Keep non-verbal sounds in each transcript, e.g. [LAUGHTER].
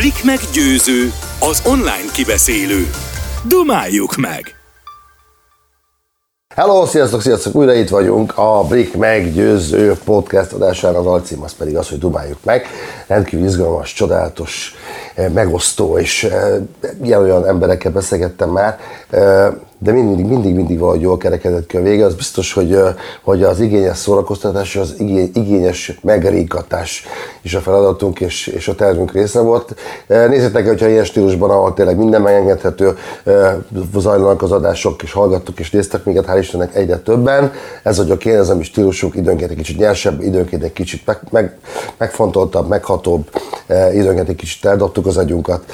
Blik meggyőző, az online kibeszélő. Dumáljuk meg! Hello, sziasztok, sziasztok, újra itt vagyunk a Brick meggyőző podcast adásán, az alcím az pedig az, hogy dumáljuk meg. Rendkívül izgalmas, csodálatos, eh, megosztó, és eh, ilyen olyan emberekkel beszélgettem már, eh, de mindig, mindig, mindig valahogy jól kerekedett ki a vége. Az biztos, hogy, hogy az igényes szórakoztatás, az igényes megríkatás is a feladatunk és, és a tervünk része volt. Nézzétek, hogyha ilyen stílusban, ahol tényleg minden megengedhető, zajlanak az adások, és hallgattuk és néztek minket, hál' Istennek egyre többen. Ez vagyok én, ez a mi stílusunk, időnként egy kicsit nyersebb, időnként egy kicsit meg, meg, megfontoltabb, meghatóbb, időnként egy kicsit eldobtuk az agyunkat.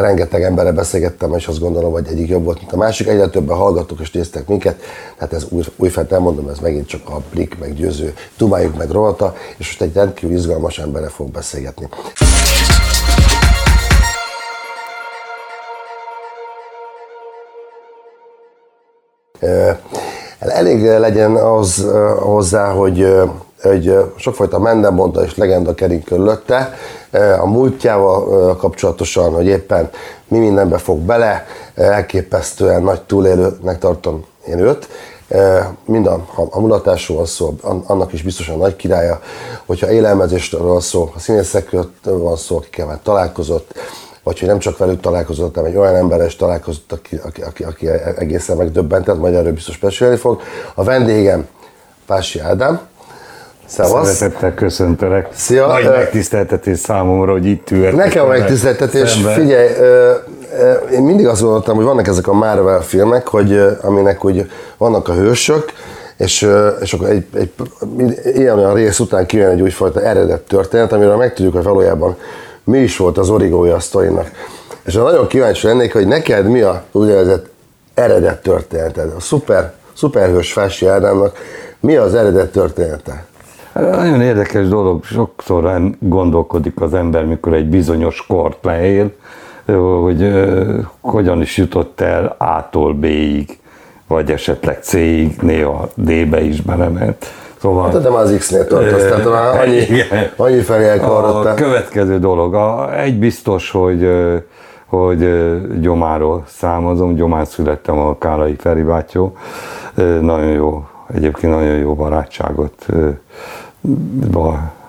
Rengeteg emberre beszélgettem, és azt gondolom, hogy egyik jobb volt, mint a másik. Egyre többen hallgattuk és néztek minket, tehát ez új, újfent nem mondom, ez megint csak a blik meggyőző, dumáljuk meg rovata, és most egy rendkívül izgalmas emberre fog beszélgetni. Elég legyen az hozzá, hogy egy sokfajta mendemonda és legenda kering körülötte, a múltjával kapcsolatosan, hogy éppen mi mindenbe fog bele, elképesztően nagy túlélőnek tartom én őt. Mind a, a mulatásról van szó, annak is biztosan nagy királya, hogyha élelmezésről van szó, a színészekről van szó, akikkel már találkozott, vagy hogy nem csak velük találkozott, hanem egy olyan emberrel is találkozott, aki, aki, aki, aki egészen megdöbbentett, majd erről biztos beszélni fog. A vendégem Pási Ádám, Szevasz. Szeretettel köszöntelek. Szia. Nagy megtiszteltetés számomra, hogy itt ülhetek. Nekem a megtiszteltetés. Szembe. Figyelj, én mindig azt gondoltam, hogy vannak ezek a Marvel filmek, hogy aminek úgy vannak a hősök, és, és akkor egy, egy, ilyen olyan rész után kijön egy újfajta eredet történet, amiről megtudjuk, hogy valójában mi is volt az origója a sztorinak. És nagyon kíváncsi lennék, hogy neked mi a úgynevezett eredet történeted, a szuper, szuperhős Fási Ádámnak mi az eredet története? Nagyon érdekes dolog, sokszor gondolkodik az ember, mikor egy bizonyos kort leér, hogy hogyan is jutott el A-tól B-ig, vagy esetleg C-ig, néha D-be is belement. Szóval, hát, de már az X-nél tartasz, tehát annyi, annyi felé A következő dolog, a, egy biztos, hogy hogy Gyomáról számozom, Gyomán születtem a Kálai Feri bátyó, nagyon jó, egyébként nagyon jó barátságot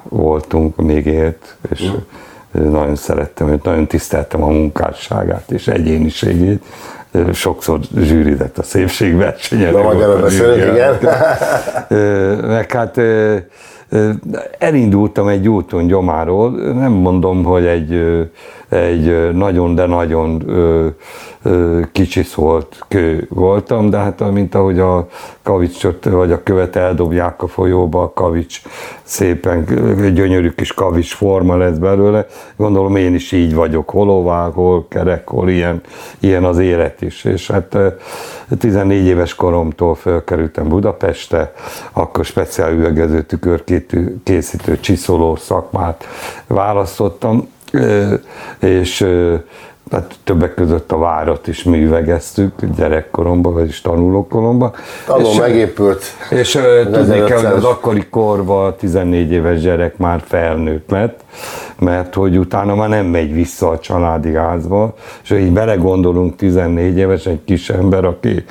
voltunk, még élt, és mm. nagyon szerettem őt, nagyon tiszteltem a munkásságát és egyéniségét. Sokszor zsűridett a szépségversenyen. Na, majd erről beszélünk, igen. Meg hát elindultam egy úton gyomáról, nem mondom, hogy egy, egy nagyon, de nagyon kicsi szólt kő voltam, de hát mint ahogy a kavicsot vagy a követ eldobják a folyóba, a kavics szépen gyönyörű kis kavics forma lesz belőle. Gondolom én is így vagyok, hol ovál, hol kerek, hol ilyen, ilyen az élet is. És hát 14 éves koromtól felkerültem Budapestre, akkor speciál üvegező tükörkészítő csiszoló szakmát választottam, és hát többek között a várat is művegeztük gyerekkoromban, vagyis tanulókoromban. Tanul és, megépült. És tudni kell, hogy az akkori korban 14 éves gyerek már felnőtt lett, mert hogy utána már nem megy vissza a családi házba, és így belegondolunk 14 éves egy kis ember, aki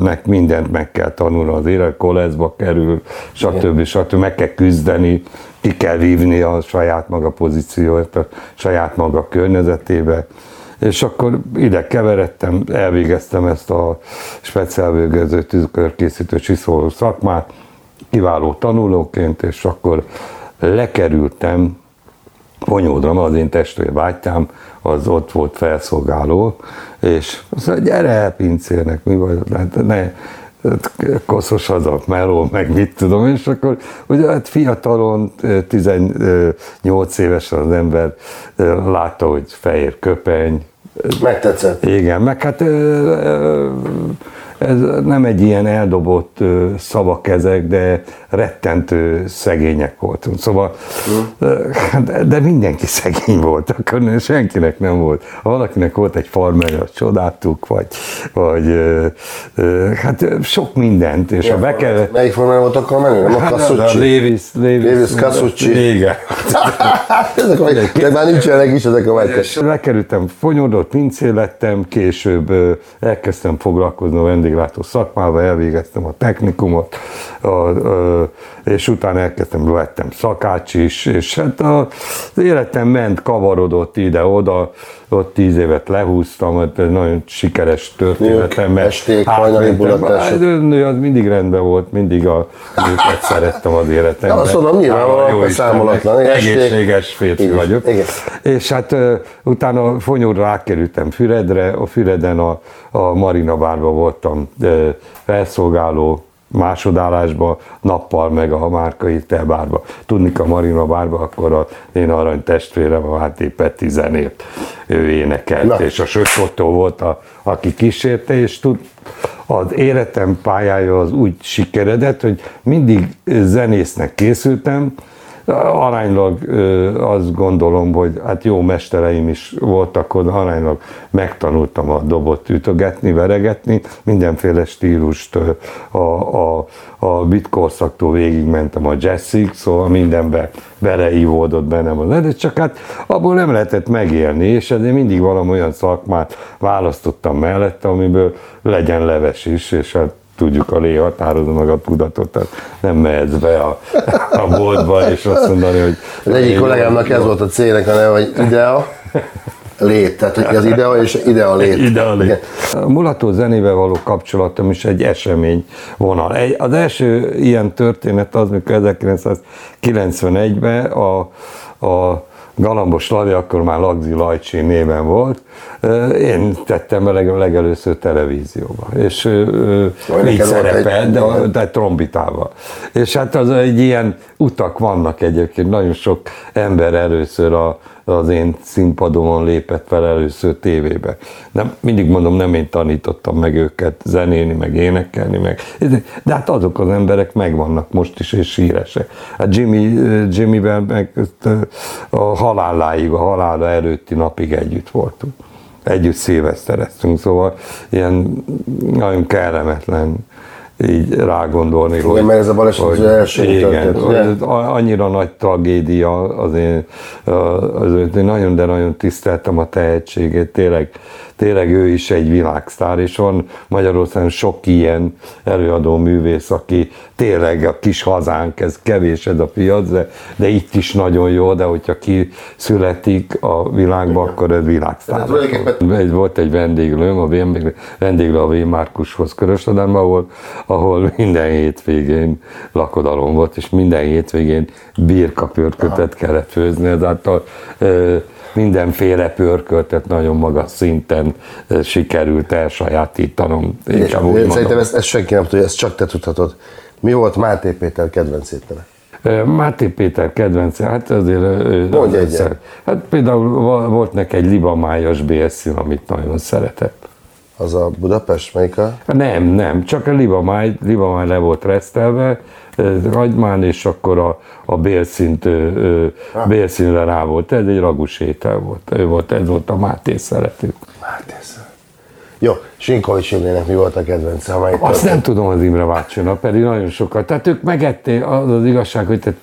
nek mindent meg kell tanulni az élet, koleszba kerül, stb. stb. meg kell küzdeni, ki kell vívni a saját maga pozíciót, a saját maga környezetébe. És akkor ide keveredtem, elvégeztem ezt a speciálvégező tűzkörkészítő csiszoló szakmát, kiváló tanulóként, és akkor lekerültem Fonyódra, az én vágytám, az ott volt felszolgáló, és azt mondja, gyere pincérnek, mi vagy, hát ne, koszos az a meló, meg mit tudom, és akkor ugye hát fiatalon, 18 évesen az ember látta, hogy fehér köpeny. Megtetszett. Igen, meg hát ez nem egy ilyen eldobott szavak ezek, de rettentő szegények voltunk. Szóval, hmm. de mindenki [LAUGHS] szegény volt, akkor senkinek nem volt. Ha valakinek volt egy farmerje, azt csodáltuk, vagy, vagy hát sok mindent. És ha be kell... Melyik farmer volt akkor menő? Nem a hát, A Lévis, Lévis, Lévis Kasucci. Igen. [LAUGHS] ezek a, már nincsenek is ezek a megyek. Lekerültem Fonyodot, pincér lettem, később elkezdtem foglalkozni a vendéglátó szakmával, elvégeztem a technikumot, a, a, és utána elkezdtem, lettem szakács is, és hát az életem ment, kavarodott ide-oda, ott tíz évet lehúztam, ez nagyon sikeres történetem. Nők, esték, hajnali Az mindig rendben volt, mindig a nőket szerettem az életemben. Ja, azt mondom, nyilvánvalóan számolatlan. Egészséges férfi vagyok. Igen. És hát utána fonyóra rákerültem Füredre, a Füreden a, a Marina Bárba voltam felszolgáló, másodállásba, nappal meg a márkai tebárba. Tudni a Marina bárba, akkor a én arany testvérem, a hát éppen tizenért ő énekelt, Na. és a Sökkotó volt, a, aki kísérte, és tud, az életem pályája az úgy sikeredett, hogy mindig zenésznek készültem, aránylag azt gondolom, hogy hát jó mestereim is voltak ott, aránylag megtanultam a dobot ütögetni, veregetni, mindenféle stílust a, a, a beat korszaktól végigmentem a jazzig, szóval mindenbe beleívódott bennem az de csak hát abból nem lehetett megélni, és ezért mindig valami olyan szakmát választottam mellette, amiből legyen leves is, és hát tudjuk, a lé határozza meg a tudatot, tehát nem mehetsz be a, a boltba, és azt mondani, hogy... Az egyik kollégámnak ez volt a célnek neve, hogy idea, lét, tehát hogy az idea és idea lét. Idea lét. A mulató zenével való kapcsolatom is egy esemény vonal. Az első ilyen történet az, mikor 1991-ben a, a Galambos Lavi akkor már Lagzi Lajcsi néven volt, én tettem be legelőször televízióba, és Olyan így szerepelt, de, de trombitával. És hát az egy ilyen utak vannak egyébként, nagyon sok ember először a, az én színpadomon lépett fel először tévébe. Nem, mindig mondom, nem én tanítottam meg őket zenélni, meg énekelni, meg, de hát azok az emberek megvannak most is, és híresek. Hát Jimmy, Jimmyvel meg a halálláig, a halála előtti napig együtt voltunk. Együtt szilvesztereztünk, szóval ilyen nagyon kellemetlen így rágondolni. Igen, hogy, mert ez a baleset hogy, az első igen, történt, annyira nagy tragédia, az én, az, én nagyon, de nagyon tiszteltem a tehetségét, tényleg tényleg ő is egy világsztár, és van Magyarországon sok ilyen előadó művész, aki tényleg a kis hazánk, ez kevés ez a piac, de, de itt is nagyon jó, de hogyha ki születik a világba, Igen. akkor ez világsztár. Egy, volt egy vendéglőm, a vendéglő a V. Márkushoz Körösladánban volt, ahol minden hétvégén lakodalom volt, és minden hétvégén birkapörkötet kellett főzni, ezáltal mindenféle pörköltet nagyon magas szinten sikerült elsajátítanom. Szerintem ezt, ezt senki nem tudja, ezt csak te tudhatod. Mi volt Máté Péter kedvenc étele? Máté Péter kedvenc, hát azért... Mondj egy. Hát például volt neki egy libamájas bélszín, amit nagyon szeretett. Az a Budapest, melyik a? Nem, nem, csak a libamáj, libamáj le volt resztelve, hagymán, és akkor a, a bélszint, ah. bélszínre rá volt. Ez egy ragus étel volt. Ő volt, ez volt a Máté szerető. Máté jó, Sinkovics Imrének mi volt a kedvence? Azt történt? nem tudom az Imre bácsinak, pedig nagyon sokat. Tehát ők megették, az az igazság, hogy te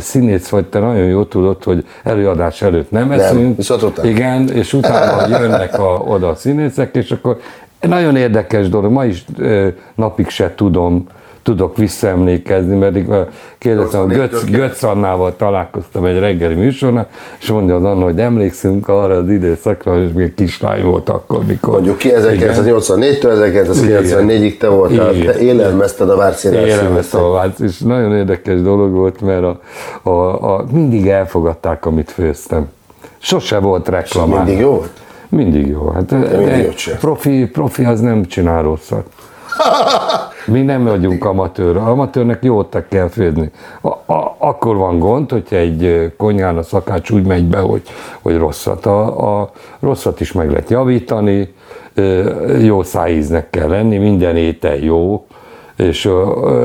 színész vagy, te nagyon jól tudod, hogy előadás előtt nem eszünk. Nem, igen, és utána jönnek a, oda a színészek, és akkor nagyon érdekes dolog, ma is napig se tudom, tudok visszaemlékezni, mert kérdeztem, a Götz, Götz Annával találkoztam egy reggeli műsornál, és mondja az Anna, hogy emlékszünk arra az időszakra, és még kislány volt akkor, mikor. Mondjuk ki 1984-től 1994-ig te voltál, Igen. te élelmezted a Várszínát. Élelmeztem a Vársz, és nagyon érdekes dolog volt, mert a, a, a, mindig elfogadták, amit főztem. Sose volt reklám. Mindig jó volt? Mindig jó. Hát, mindig profi, profi az nem csinál rosszat. [LAUGHS] Mi nem vagyunk amatőr. Amatőrnek jót kell főzni. A, a, akkor van gond, hogyha egy konyhán a szakács úgy megy be, hogy, hogy rosszat. A, a rosszat is meg lehet javítani, jó szájíznek kell lenni, minden étel jó, és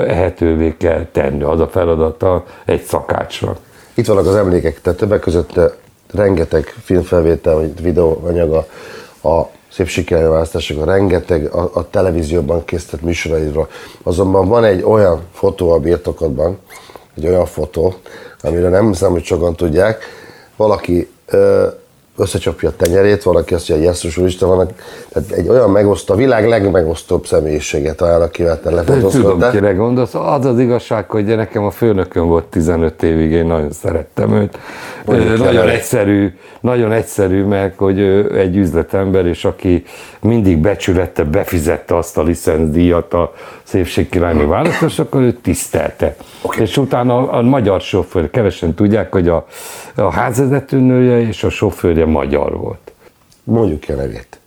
ehetővé kell tenni. Az a feladata egy szakácsnak. Itt vannak az emlékek, tehát többek között rengeteg filmfelvétel, vagy videóanyaga a szép sikerválasztások, rengeteg a, a televízióban készített műsoraidról. Azonban van egy olyan fotó a birtokodban, egy olyan fotó, amire nem hiszem, hogy sokan tudják, valaki ö, összecsapja a tenyerét, valaki azt mondja, hogy Jézus Úristen, vannak, tehát egy olyan megosztó, a világ legmegosztóbb személyiséget talán, akivel te lefotózkodtál. Tudom, kire gondolsz. Az az igazság, hogy nekem a főnököm volt 15 évig, én nagyon szerettem őt. Mondjuk nagyon el. egyszerű, nagyon egyszerű, mert hogy egy üzletember, és aki mindig becsülette, befizette azt a licenszdíjat a szépségkirályi választás, akkor ő tisztelte. Okay. És utána a magyar sofőr, kevesen tudják, hogy a, a házvezetőnője és a sofőrje magyar volt. Mondjuk a nevét.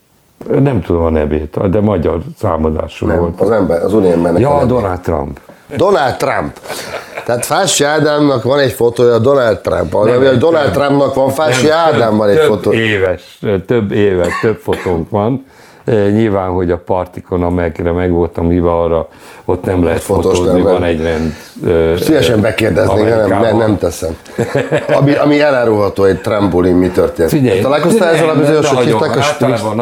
Nem tudom a nevét, de magyar számadású Nem, volt. Az ember, az uniómennek Ja, Donald Trump. Donald Trump. Tehát Fási Ádámnak van egy fotója Donald Trump. Nem, nem, Donald több, Trumpnak van Fási Ádámmal egy fotó. Éves, több éves, több fotónk van. Nyilván, hogy a partikon, amelyekre meg voltam hívva, arra ott nem lehet Fotós fotózni, nem van egy rend. Szívesen bekérdezni, nem, nem, nem teszem. Ami, ami elárulható egy trambolin, mi történt? Figyelj, Találkoztál ezzel a bizonyos, hogy hívták a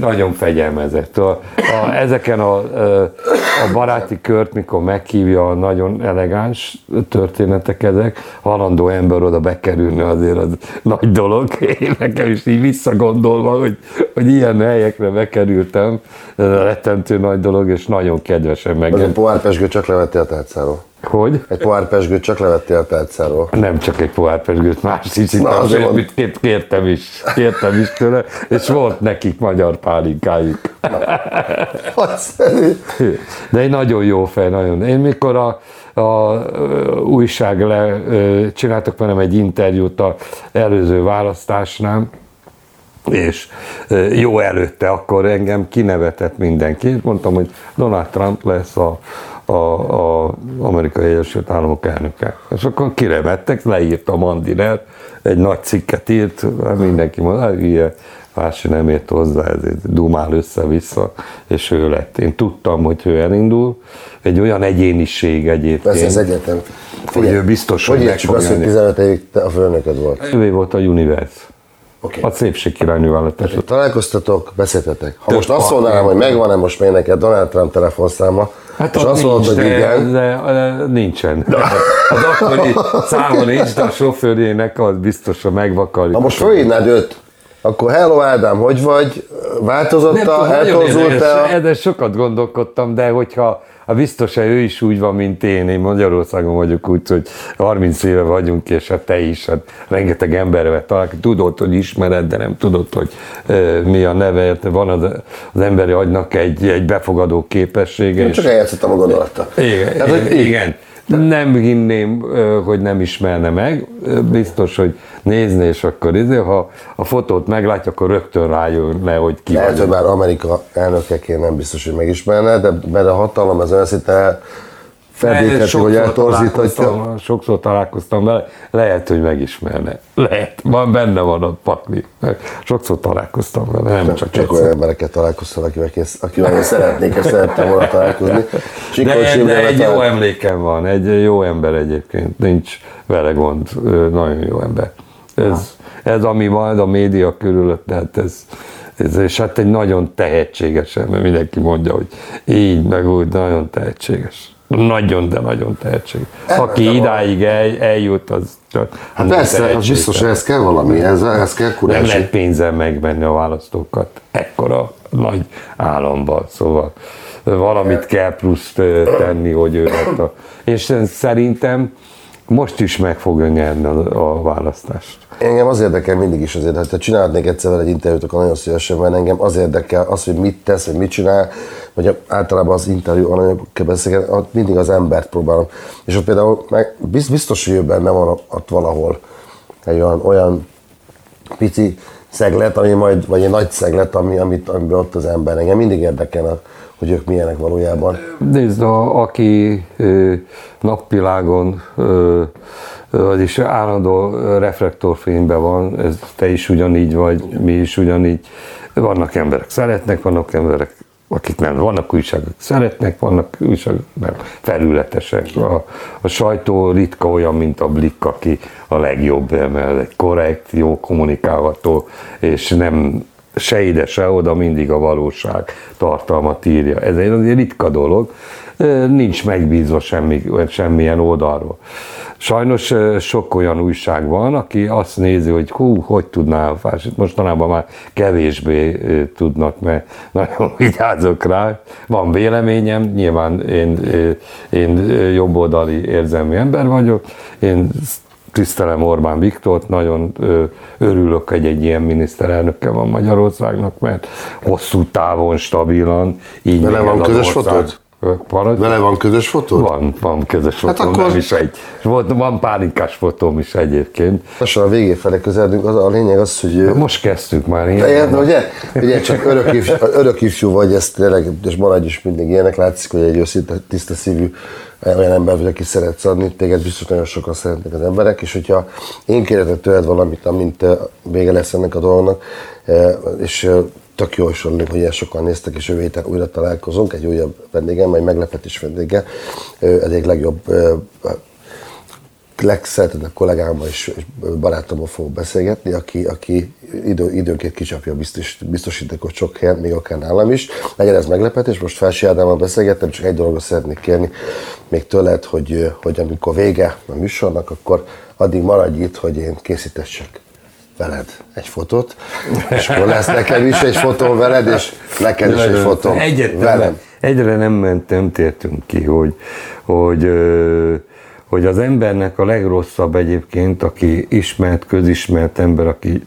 nagyon fegyelmezett. A, a, ezeken a, a baráti kört, mikor meghívja a nagyon elegáns történetek ezek, halandó ember oda bekerülni azért az nagy dolog. Én nekem is így visszagondolva, hogy, hogy ilyen helyekre bekerültem, rettentő nagy dolog, és nagyon kedvesen meg pohár pesgőt csak levettél a tárcáról. Hogy? Egy pohár pesgőt csak levettél a tárcáról. Nem csak egy pohár pesgőt, más is itt azért, mit kértem is, kértem is tőle, és volt nekik magyar pálinkájuk. De egy nagyon jó fej, nagyon. Én mikor a, a újság le, csináltak velem egy interjút a előző választásnál, és jó előtte akkor engem kinevetett mindenki, mondtam, hogy Donald Trump lesz a, a, a amerikai Egyesült Államok elnöke. És akkor kirevettek, leírta Mandiner, egy nagy cikket írt, mindenki mondta, hogy ilyen Vási nem ért hozzá, ezért dumál össze-vissza, és ő lett. Én tudtam, hogy ő elindul. Egy olyan egyéniség egyébként. Persze az egyetem. Hogy ő biztos, hogy, hogy meg fog azt, hogy 15 évig a főnököd volt? Ő volt a Universe. Okay. A szépség királynő választás. Találkoztatok, beszéltetek. Ha Több most azt mondanám, hogy megvan-e most még neked Donald Trump telefonszáma, Hát és azt mondod, hogy igen. De, de nincsen. De. Az akkori száma nincs, de a sofőrjének az biztos, hogy megvakarjuk. Ha most fölhívnád őt, akkor hello Ádám, hogy vagy? Változott-a? Eltorzult-e? Ezzel sokat gondolkodtam, de hogyha a biztos, ő is úgy van, mint én. Én Magyarországon vagyok úgy, hogy 30 éve vagyunk, és hát te is, hát rengeteg emberrel találkozik. Tudod, hogy ismered, de nem tudod, hogy e, mi a neve. Van az, az emberi agynak egy, egy befogadó képessége. Én és... csak eljátszottam a gondolattal. Igen, Tehát, hogy igen. Nem hinném, hogy nem ismerne meg. Biztos, hogy nézni, és akkor izé, ha a fotót meglátja, akkor rögtön rájön le, hogy ki Lehet, hogy már Amerika elnökeként nem biztos, hogy megismerne, de mert a hatalom az olyan szinte feldékheti, hogy eltorzíthatja. Sokszor találkoztam vele, lehet, hogy megismerne. Lehet, van, benne van a pakli. Sokszor találkoztam vele, nem csak, csak, csak olyan embereket találkoztam, akivel, kész, akivel én szeretnék, és szerettem volna találkozni. De, de egy jó emlékem van, egy jó ember egyébként, nincs vele gond, nagyon jó ember. Ez, ez ami van a média körülött, tehát ez, ez, és hát egy nagyon tehetséges mert mindenki mondja, hogy így, meg úgy, nagyon tehetséges. Nagyon, de nagyon tehetséges. Aki idáig el, eljut, az Hát persze, az biztos, hogy ez kell valami, ez, ez kell kurás. Nem lehet pénzzel megvenni a választókat ekkora nagy államban, szóval valamit kell plusz tenni, hogy ő a... És szerintem most is meg fogja nyerni a, a választást. Engem az érdekel mindig is azért, ha te csinálhatnék egyszer egy interjút, akkor nagyon szívesen, mert engem az érdekel az, hogy mit tesz, vagy mit csinál, vagy általában az interjú anyagokkal beszélget, mindig az embert próbálom. És ott például meg biztos, hogy ő benne van ott valahol egy olyan, olyan pici szeglet, ami majd, vagy egy nagy szeglet, ami, amit, amiben ott az ember. Engem mindig érdekel, hogy ők milyenek valójában. Nézd, a, aki ö, napvilágon ö, vagyis állandó reflektorfényben van, ez te is ugyanígy vagy, mi is ugyanígy. Vannak emberek szeretnek, vannak emberek akik nem, vannak újságok, szeretnek, vannak újságok, nem, felületesek. A, a sajtó ritka olyan, mint a Blik, aki a legjobb, mert egy korrekt, jó kommunikálható, és nem se ide, se oda mindig a valóság tartalmat írja. Ez egy ritka dolog, nincs megbízva semmi, semmilyen oldalról. Sajnos sok olyan újság van, aki azt nézi, hogy hú, hogy tudná a mostanában már kevésbé tudnak, mert nagyon [LAUGHS] vigyázok rá. Van véleményem, nyilván én, én jobboldali érzelmi ember vagyok, én tisztelem Orbán Viktort, nagyon örülök, hogy egy ilyen miniszterelnöke van Magyarországnak, mert hosszú távon, stabilan, így Vele van közös fotót? Paradj? Vele van közös fotó? Van, van közös fotó, hát akkor... nem is egy. Volt, van pálinkás fotóm is egyébként. Lassan a végé fele közeledünk, az a lényeg az, hogy... De most kezdtük már. Ilyen Ilyen, ugye? Ugye csak örök, ifjú, örök ifjú vagy, ezt tényleg, és maradj is mindig ilyenek, látszik, hogy egy őszinte, tiszta szívű olyan ember vagy, aki szeretsz adni, téged biztos nagyon sokan szeretnek az emberek, és hogyha én kérhetek tőled valamit, amint vége lesz ennek a dolognak, és tök jó is hogy ilyen sokan néztek, és jövő héten újra találkozunk, egy újabb vendégem, majd meglepetés vendége, ez egy legjobb legszeretettebb kollégámmal és barátommal fogok beszélgetni, aki, aki idő, időnként kicsapja biztos, biztosítékot sok helyen, még akár nálam is. Legyen ez meglepetés, most Felsi Ádámmal beszélgettem, csak egy dologot szeretnék kérni még tőled, hogy, hogy amikor vége a műsornak, akkor addig maradj itt, hogy én készítessek veled egy fotót, és akkor lesz nekem is egy fotó veled, és neked is egy fotó velem. Egyre nem mentem, tértünk ki, hogy, hogy, hogy az embernek a legrosszabb egyébként, aki ismert, közismert ember, aki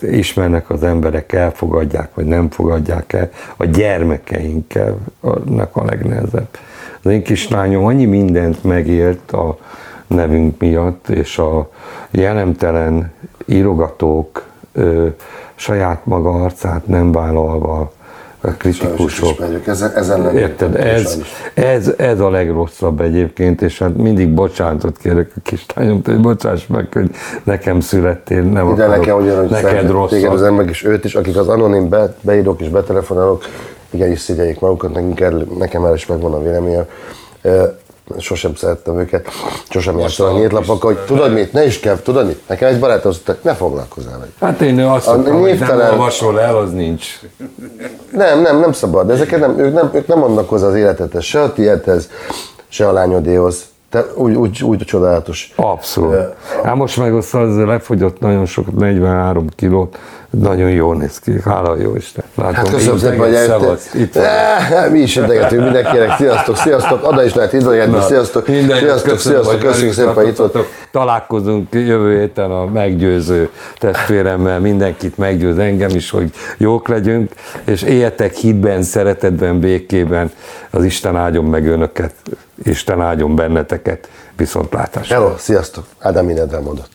ismernek az emberek, elfogadják, vagy nem fogadják el, a gyermekeinkkel a legnehezebb. Az én kislányom annyi mindent megélt a nevünk miatt, és a jelemtelen írogatók saját maga arcát nem vállalva, kritikusok. Ezen, ezen Érted? Ez, ez, ez a legrosszabb egyébként, és hát mindig bocsánatot kérek a kislányom, hogy bocsáss meg, hogy nekem születtél, nem De akarok, nekem ugyanúgy neked rossz. Téged az ember is őt is, akik az anonim be, beírók és betelefonálok, igenis szigyeljék magukat, nekem, nekem el is megvan a véleményem sosem szerettem őket, sosem jártam a nyílt lapokkal, hogy tudod mit, ne is kell, tudod mit, nekem egy barátom azt mondta, ne foglalkozzál vele. Hát én azt mondtam, hogy nem olvasol el, az nincs. Nem, nem, nem szabad, de ezeket nem, ők nem, ők nem adnak hozzá az életethez, se a tiédhez, se a lányodéhoz. Te úgy, úgy, úgy csodálatos. Abszolút. Hát most meg az lefogyott nagyon sok, 43 kilót, nagyon jól néz ki, hála jó Isten. Látom, hát köszönöm szépen, hogy eljöttél. Itt eh, mi is idegetünk mindenkinek, sziasztok, sziasztok, oda is lehet idegetni, sziasztok, sziasztok, sziasztok, köszönjük szépen, hogy itt voltok. Találkozunk jövő héten a meggyőző testvéremmel, mindenkit meggyőz engem is, hogy jók legyünk, és éljetek hitben, szeretetben, békében, az Isten áldjon meg önöket, Isten áldjon benneteket, viszontlátásra. Hello, sziasztok, Ádám mindent elmondott.